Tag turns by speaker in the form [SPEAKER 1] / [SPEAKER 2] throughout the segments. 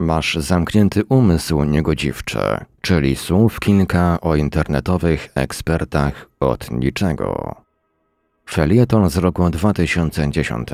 [SPEAKER 1] Masz zamknięty umysł niegodziwczy, czyli słów kilka o internetowych ekspertach od niczego. Felieton z roku 2010.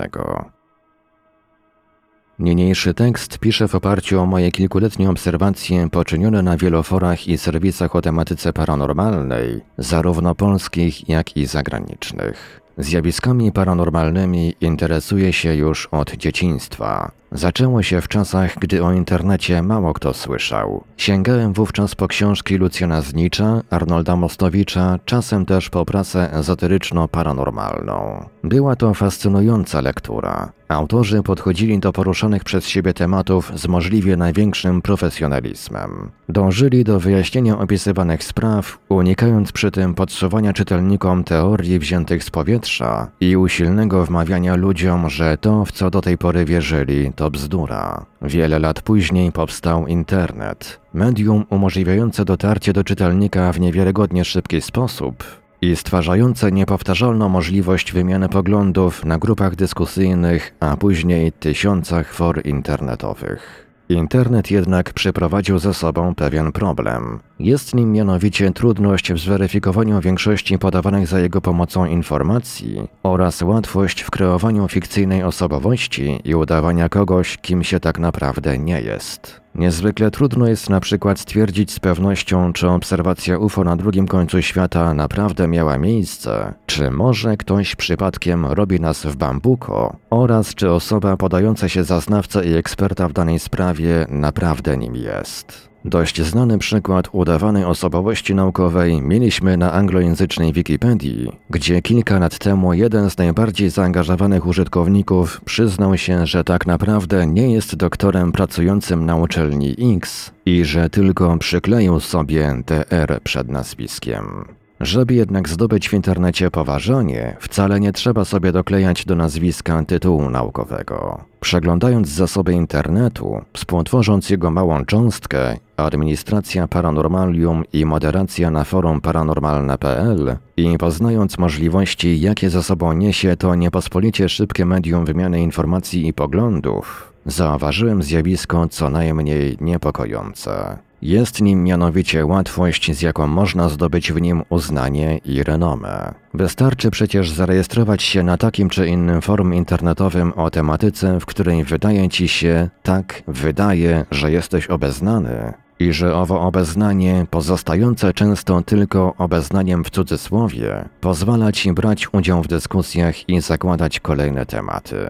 [SPEAKER 1] Niniejszy tekst piszę w oparciu o moje kilkuletnie obserwacje poczynione na wielu forach i serwisach o tematyce paranormalnej, zarówno polskich, jak i zagranicznych. Zjawiskami paranormalnymi interesuje się już od dzieciństwa. Zaczęło się w czasach, gdy o internecie mało kto słyszał. Sięgałem wówczas po książki Lucjana Znicza, Arnolda Mostowicza, czasem też po prasę ezoteryczno-paranormalną. Była to fascynująca lektura. Autorzy podchodzili do poruszanych przez siebie tematów z możliwie największym profesjonalizmem. Dążyli do wyjaśnienia opisywanych spraw, unikając przy tym podsuwania czytelnikom teorii wziętych z powietrza i usilnego wmawiania ludziom, że to, w co do tej pory wierzyli, to bzdura. Wiele lat później powstał internet, medium umożliwiające dotarcie do czytelnika w niewiarygodnie szybki sposób i stwarzające niepowtarzalną możliwość wymiany poglądów na grupach dyskusyjnych, a później tysiącach for internetowych. Internet jednak przyprowadził ze sobą pewien problem. Jest nim mianowicie trudność w zweryfikowaniu większości podawanych za jego pomocą informacji oraz łatwość w kreowaniu fikcyjnej osobowości i udawania kogoś, kim się tak naprawdę nie jest. Niezwykle trudno jest na przykład stwierdzić z pewnością, czy obserwacja UFO na drugim końcu świata naprawdę miała miejsce, czy może ktoś przypadkiem robi nas w bambuko, oraz czy osoba podająca się za znawcę i eksperta w danej sprawie naprawdę nim jest. Dość znany przykład udawanej osobowości naukowej mieliśmy na anglojęzycznej Wikipedii, gdzie kilka lat temu jeden z najbardziej zaangażowanych użytkowników przyznał się, że tak naprawdę nie jest doktorem pracującym na uczelni X i że tylko przykleił sobie DR przed nazwiskiem. Żeby jednak zdobyć w internecie poważanie, wcale nie trzeba sobie doklejać do nazwiska tytułu naukowego. Przeglądając zasoby internetu, współtworząc jego małą cząstkę, administracja Paranormalium i moderacja na forum paranormalne.pl i poznając możliwości, jakie za sobą niesie to niepospolicie szybkie medium wymiany informacji i poglądów, zauważyłem zjawisko co najmniej niepokojące. Jest nim mianowicie łatwość, z jaką można zdobyć w nim uznanie i renomę. Wystarczy przecież zarejestrować się na takim czy innym forum internetowym o tematyce, w której wydaje ci się, tak, wydaje, że jesteś obeznany, i że owo obeznanie, pozostające często tylko obeznaniem w cudzysłowie, pozwala ci brać udział w dyskusjach i zakładać kolejne tematy.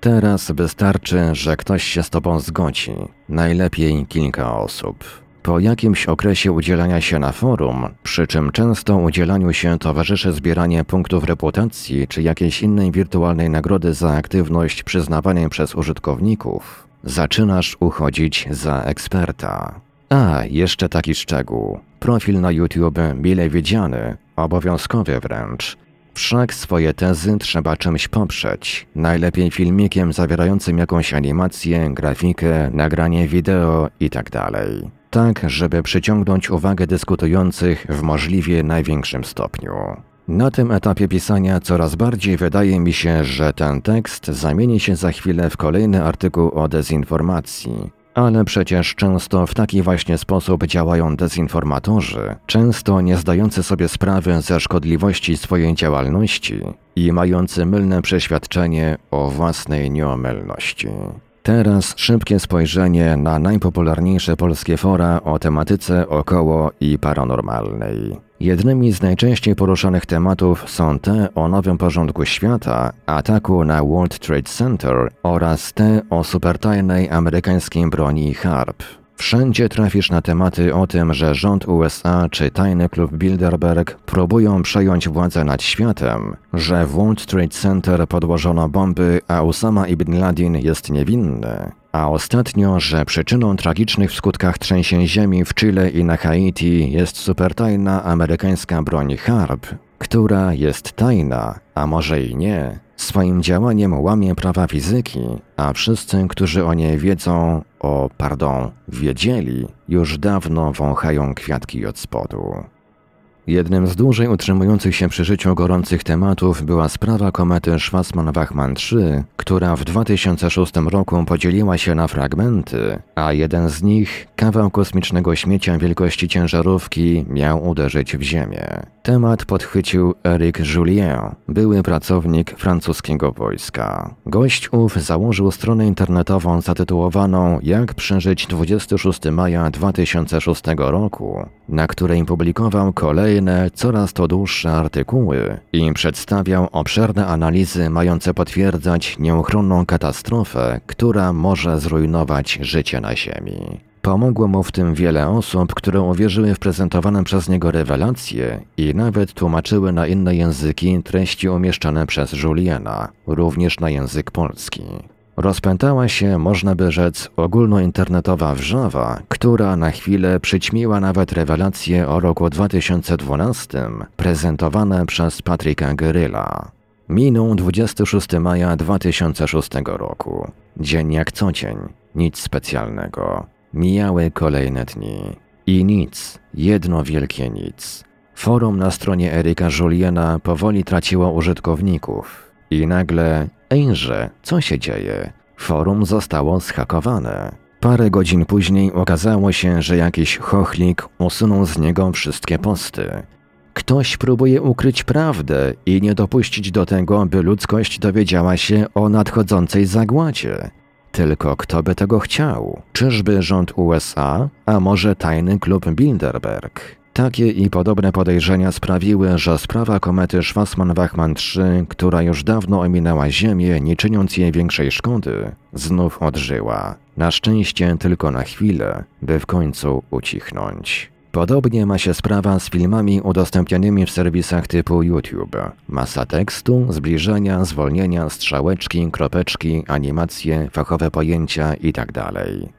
[SPEAKER 1] Teraz wystarczy, że ktoś się z tobą zgodzi, najlepiej kilka osób. Po jakimś okresie udzielania się na forum, przy czym często udzielaniu się towarzyszy zbieranie punktów reputacji czy jakiejś innej wirtualnej nagrody za aktywność przyznawanej przez użytkowników, zaczynasz uchodzić za eksperta. A, jeszcze taki szczegół. Profil na YouTube mile widziany, obowiązkowy wręcz. Wszak swoje tezy trzeba czymś poprzeć. Najlepiej filmikiem zawierającym jakąś animację, grafikę, nagranie wideo itd. Tak żeby przyciągnąć uwagę dyskutujących w możliwie największym stopniu. Na tym etapie pisania coraz bardziej wydaje mi się, że ten tekst zamieni się za chwilę w kolejny artykuł o dezinformacji. Ale przecież często w taki właśnie sposób działają dezinformatorzy, często nie zdający sobie sprawy ze szkodliwości swojej działalności i mający mylne przeświadczenie o własnej nieomylności. Teraz szybkie spojrzenie na najpopularniejsze polskie fora o tematyce około i paranormalnej. Jednymi z najczęściej poruszanych tematów są te o nowym porządku świata, ataku na World Trade Center oraz te o supertajnej amerykańskiej broni HARP. Wszędzie trafisz na tematy o tym, że rząd USA czy tajny klub Bilderberg próbują przejąć władzę nad światem, że w World Trade Center podłożono bomby, a Osama ibn Laden jest niewinny, a ostatnio, że przyczyną tragicznych w skutkach trzęsień ziemi w Chile i na Haiti jest supertajna amerykańska broń HARP, która jest tajna, a może i nie, swoim działaniem łamie prawa fizyki, a wszyscy, którzy o niej wiedzą, o, pardon, wiedzieli, już dawno wąchają kwiatki od spodu. Jednym z dłużej utrzymujących się przy życiu gorących tematów była sprawa komety Schwarzmann-Wachmann 3, która w 2006 roku podzieliła się na fragmenty, a jeden z nich, kawał kosmicznego śmiecia wielkości ciężarówki, miał uderzyć w Ziemię. Temat podchwycił Eric Julien, były pracownik francuskiego wojska. Gość ów założył stronę internetową zatytułowaną Jak przeżyć 26 maja 2006 roku, na której publikował kolejne, coraz to dłuższe artykuły i przedstawiał obszerne analizy mające potwierdzać nieuchronną katastrofę, która może zrujnować życie na Ziemi. Pomogło mu w tym wiele osób, które uwierzyły w prezentowane przez niego rewelacje i nawet tłumaczyły na inne języki treści umieszczane przez Juliana, również na język polski. Rozpętała się, można by rzec, ogólnointernetowa wrzawa, która na chwilę przyćmiła nawet rewelacje o roku 2012 prezentowane przez Patryka Geryla. Minął 26 maja 2006 roku. Dzień jak co dzień, nic specjalnego. Mijały kolejne dni. I nic, jedno wielkie nic. Forum na stronie Eryka Juliena powoli traciło użytkowników. I nagle, ejże, co się dzieje? Forum zostało schakowane. Parę godzin później okazało się, że jakiś chochlik usunął z niego wszystkie posty. Ktoś próbuje ukryć prawdę i nie dopuścić do tego, by ludzkość dowiedziała się o nadchodzącej zagładzie. Tylko kto by tego chciał? Czyżby rząd USA, a może tajny klub Bilderberg? Takie i podobne podejrzenia sprawiły, że sprawa komety Schwarzmann-Wachmann 3, która już dawno ominęła Ziemię, nie czyniąc jej większej szkody, znów odżyła. Na szczęście tylko na chwilę, by w końcu ucichnąć. Podobnie ma się sprawa z filmami udostępnianymi w serwisach typu YouTube. Masa tekstu, zbliżenia, zwolnienia, strzałeczki, kropeczki, animacje, fachowe pojęcia itd. Tak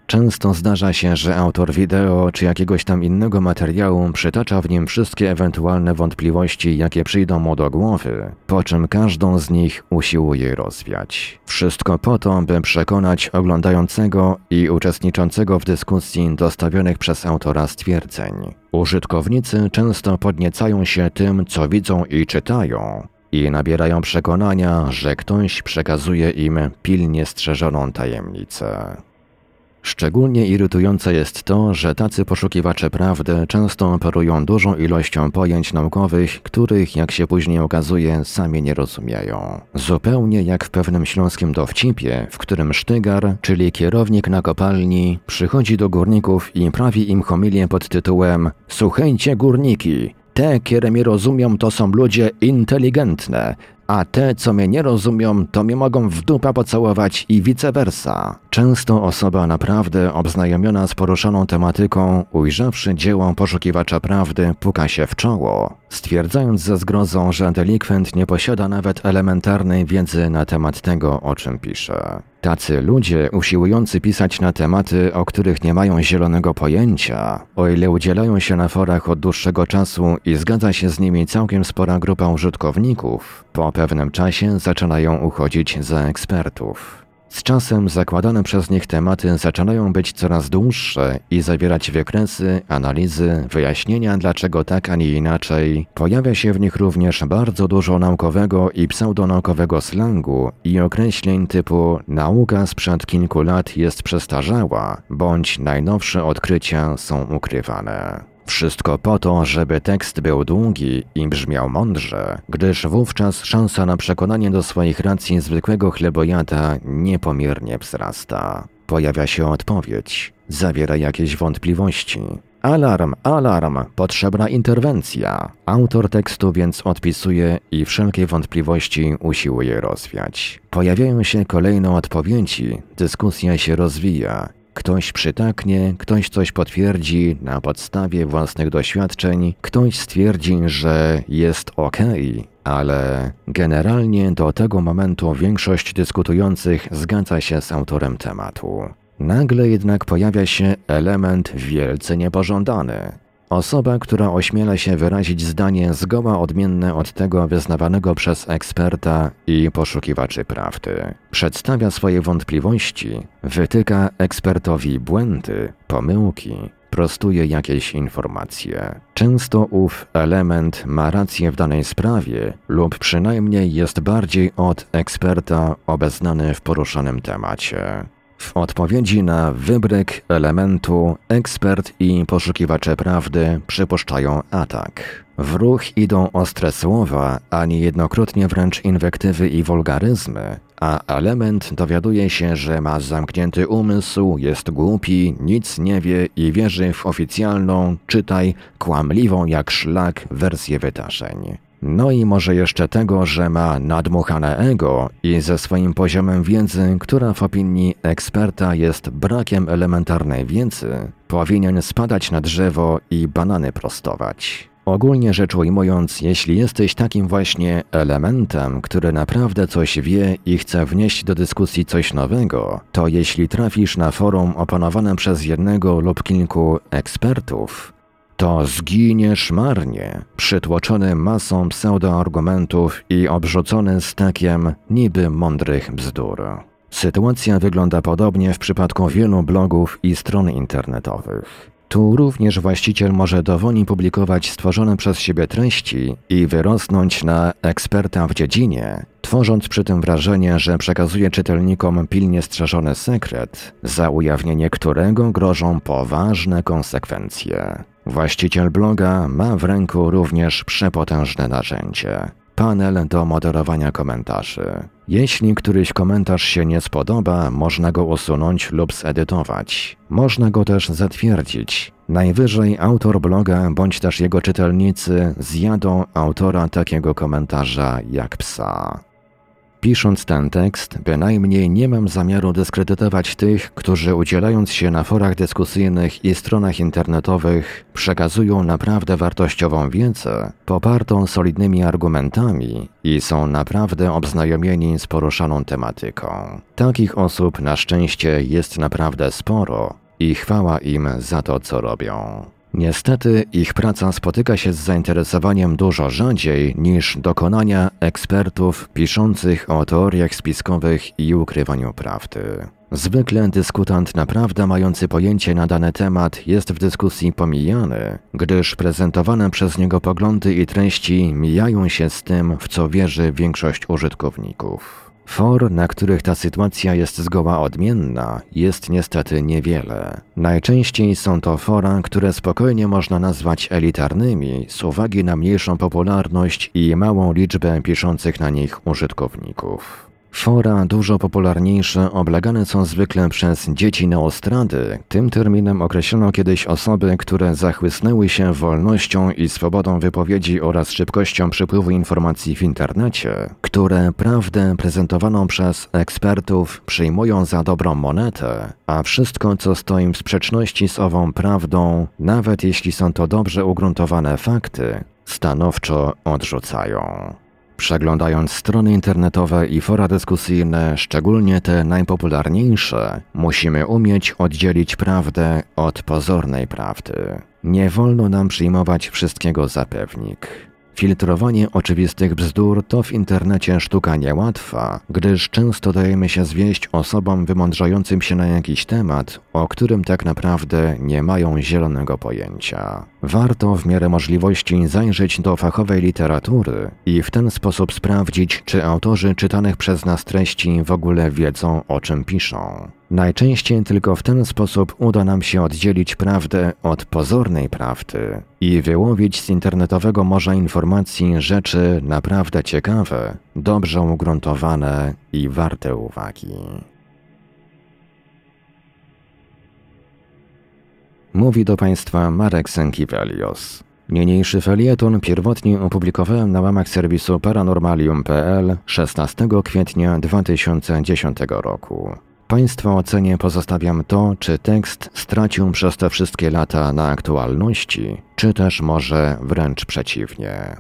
[SPEAKER 1] Często zdarza się, że autor wideo czy jakiegoś tam innego materiału przytacza w nim wszystkie ewentualne wątpliwości, jakie przyjdą mu do głowy, po czym każdą z nich usiłuje rozwiać. Wszystko po to, by przekonać oglądającego i uczestniczącego w dyskusji dostawionych przez autora stwierdzeń. Użytkownicy często podniecają się tym, co widzą i czytają, i nabierają przekonania, że ktoś przekazuje im pilnie strzeżoną tajemnicę. Szczególnie irytujące jest to, że tacy poszukiwacze prawdy często operują dużą ilością pojęć naukowych, których, jak się później okazuje, sami nie rozumieją. Zupełnie jak w pewnym śląskim dowcipie, w którym sztygar, czyli kierownik na kopalni, przychodzi do górników i prawi im homilię pod tytułem Słuchajcie górniki, te, które mi rozumią, to są ludzie inteligentne, a te, co mnie nie rozumią, to mnie mogą w dupa pocałować i vice versa. Często osoba naprawdę obznajomiona z poruszoną tematyką, ujrzawszy dzieło poszukiwacza prawdy, puka się w czoło, stwierdzając ze zgrozą, że delikwent nie posiada nawet elementarnej wiedzy na temat tego, o czym pisze. Tacy ludzie, usiłujący pisać na tematy, o których nie mają zielonego pojęcia, o ile udzielają się na forach od dłuższego czasu i zgadza się z nimi całkiem spora grupa użytkowników, po pewnym czasie zaczynają uchodzić za ekspertów. Z czasem zakładane przez nich tematy zaczynają być coraz dłuższe i zawierać wykresy, analizy, wyjaśnienia dlaczego tak, a nie inaczej. Pojawia się w nich również bardzo dużo naukowego i pseudonaukowego slangu i określeń typu nauka sprzed kilku lat jest przestarzała, bądź najnowsze odkrycia są ukrywane. Wszystko po to, żeby tekst był długi i brzmiał mądrze, gdyż wówczas szansa na przekonanie do swoich racji zwykłego chlebojada niepomiernie wzrasta. Pojawia się odpowiedź, zawiera jakieś wątpliwości. Alarm, alarm, potrzebna interwencja. Autor tekstu więc odpisuje i wszelkie wątpliwości usiłuje rozwiać. Pojawiają się kolejne odpowiedzi, dyskusja się rozwija Ktoś przytaknie, ktoś coś potwierdzi na podstawie własnych doświadczeń, ktoś stwierdzi, że jest ok, ale generalnie do tego momentu większość dyskutujących zgadza się z autorem tematu. Nagle jednak pojawia się element wielce niepożądany. Osoba, która ośmiela się wyrazić zdanie zgoła odmienne od tego wyznawanego przez eksperta i poszukiwaczy prawdy. Przedstawia swoje wątpliwości, wytyka ekspertowi błędy, pomyłki, prostuje jakieś informacje. Często ów element ma rację w danej sprawie lub przynajmniej jest bardziej od eksperta obeznany w poruszanym temacie. W odpowiedzi na wybryk elementu ekspert i poszukiwacze prawdy przypuszczają atak. W ruch idą ostre słowa, a niejednokrotnie wręcz inwektywy i wulgaryzmy, a element dowiaduje się, że ma zamknięty umysł, jest głupi, nic nie wie i wierzy w oficjalną, czytaj, kłamliwą jak szlak wersję wydarzeń. No i może jeszcze tego, że ma nadmuchane ego i ze swoim poziomem wiedzy, która w opinii eksperta jest brakiem elementarnej wiedzy, powinien spadać na drzewo i banany prostować. Ogólnie rzecz ujmując, jeśli jesteś takim właśnie elementem, który naprawdę coś wie i chce wnieść do dyskusji coś nowego, to jeśli trafisz na forum opanowane przez jednego lub kilku ekspertów, to zginiesz marnie, przytłoczony masą pseudoargumentów i obrzucony stakiem niby mądrych bzdur. Sytuacja wygląda podobnie w przypadku wielu blogów i stron internetowych. Tu również właściciel może dowolnie publikować stworzone przez siebie treści i wyrosnąć na eksperta w dziedzinie, tworząc przy tym wrażenie, że przekazuje czytelnikom pilnie strzeżony sekret, za ujawnienie którego grożą poważne konsekwencje. Właściciel bloga ma w ręku również przepotężne narzędzie panel do moderowania komentarzy. Jeśli któryś komentarz się nie spodoba, można go usunąć lub zedytować. Można go też zatwierdzić. Najwyżej autor bloga bądź też jego czytelnicy zjadą autora takiego komentarza jak psa. Pisząc ten tekst, bynajmniej nie mam zamiaru dyskredytować tych, którzy udzielając się na forach dyskusyjnych i stronach internetowych przekazują naprawdę wartościową wiedzę, popartą solidnymi argumentami i są naprawdę obznajomieni z poruszaną tematyką. Takich osób na szczęście jest naprawdę sporo i chwała im za to, co robią. Niestety ich praca spotyka się z zainteresowaniem dużo rzadziej niż dokonania ekspertów piszących o teoriach spiskowych i ukrywaniu prawdy. Zwykle dyskutant naprawdę mający pojęcie na dany temat jest w dyskusji pomijany, gdyż prezentowane przez niego poglądy i treści mijają się z tym, w co wierzy większość użytkowników. For, na których ta sytuacja jest zgoła odmienna, jest niestety niewiele. Najczęściej są to fora, które spokojnie można nazwać elitarnymi z uwagi na mniejszą popularność i małą liczbę piszących na nich użytkowników. Fora dużo popularniejsze oblegane są zwykle przez dzieci neostrady. Tym terminem określono kiedyś osoby, które zachłysnęły się wolnością i swobodą wypowiedzi oraz szybkością przepływu informacji w internecie, które prawdę prezentowaną przez ekspertów przyjmują za dobrą monetę, a wszystko, co stoi w sprzeczności z ową prawdą, nawet jeśli są to dobrze ugruntowane fakty, stanowczo odrzucają. Przeglądając strony internetowe i fora dyskusyjne, szczególnie te najpopularniejsze, musimy umieć oddzielić prawdę od pozornej prawdy. Nie wolno nam przyjmować wszystkiego za pewnik. Filtrowanie oczywistych bzdur to w internecie sztuka niełatwa, gdyż często dajemy się zwieść osobom wymądrzającym się na jakiś temat, o którym tak naprawdę nie mają zielonego pojęcia. Warto w miarę możliwości zajrzeć do fachowej literatury i w ten sposób sprawdzić, czy autorzy czytanych przez nas treści w ogóle wiedzą, o czym piszą. Najczęściej tylko w ten sposób uda nam się oddzielić prawdę od pozornej prawdy i wyłowić z internetowego morza informacji rzeczy naprawdę ciekawe, dobrze ugruntowane i warte uwagi. Mówi do Państwa Marek Sękiewelios. Niniejszy felieton pierwotnie opublikowałem na łamach serwisu paranormalium.pl 16 kwietnia 2010 roku. Państwa ocenie pozostawiam to, czy tekst stracił przez te wszystkie lata na aktualności, czy też może wręcz przeciwnie.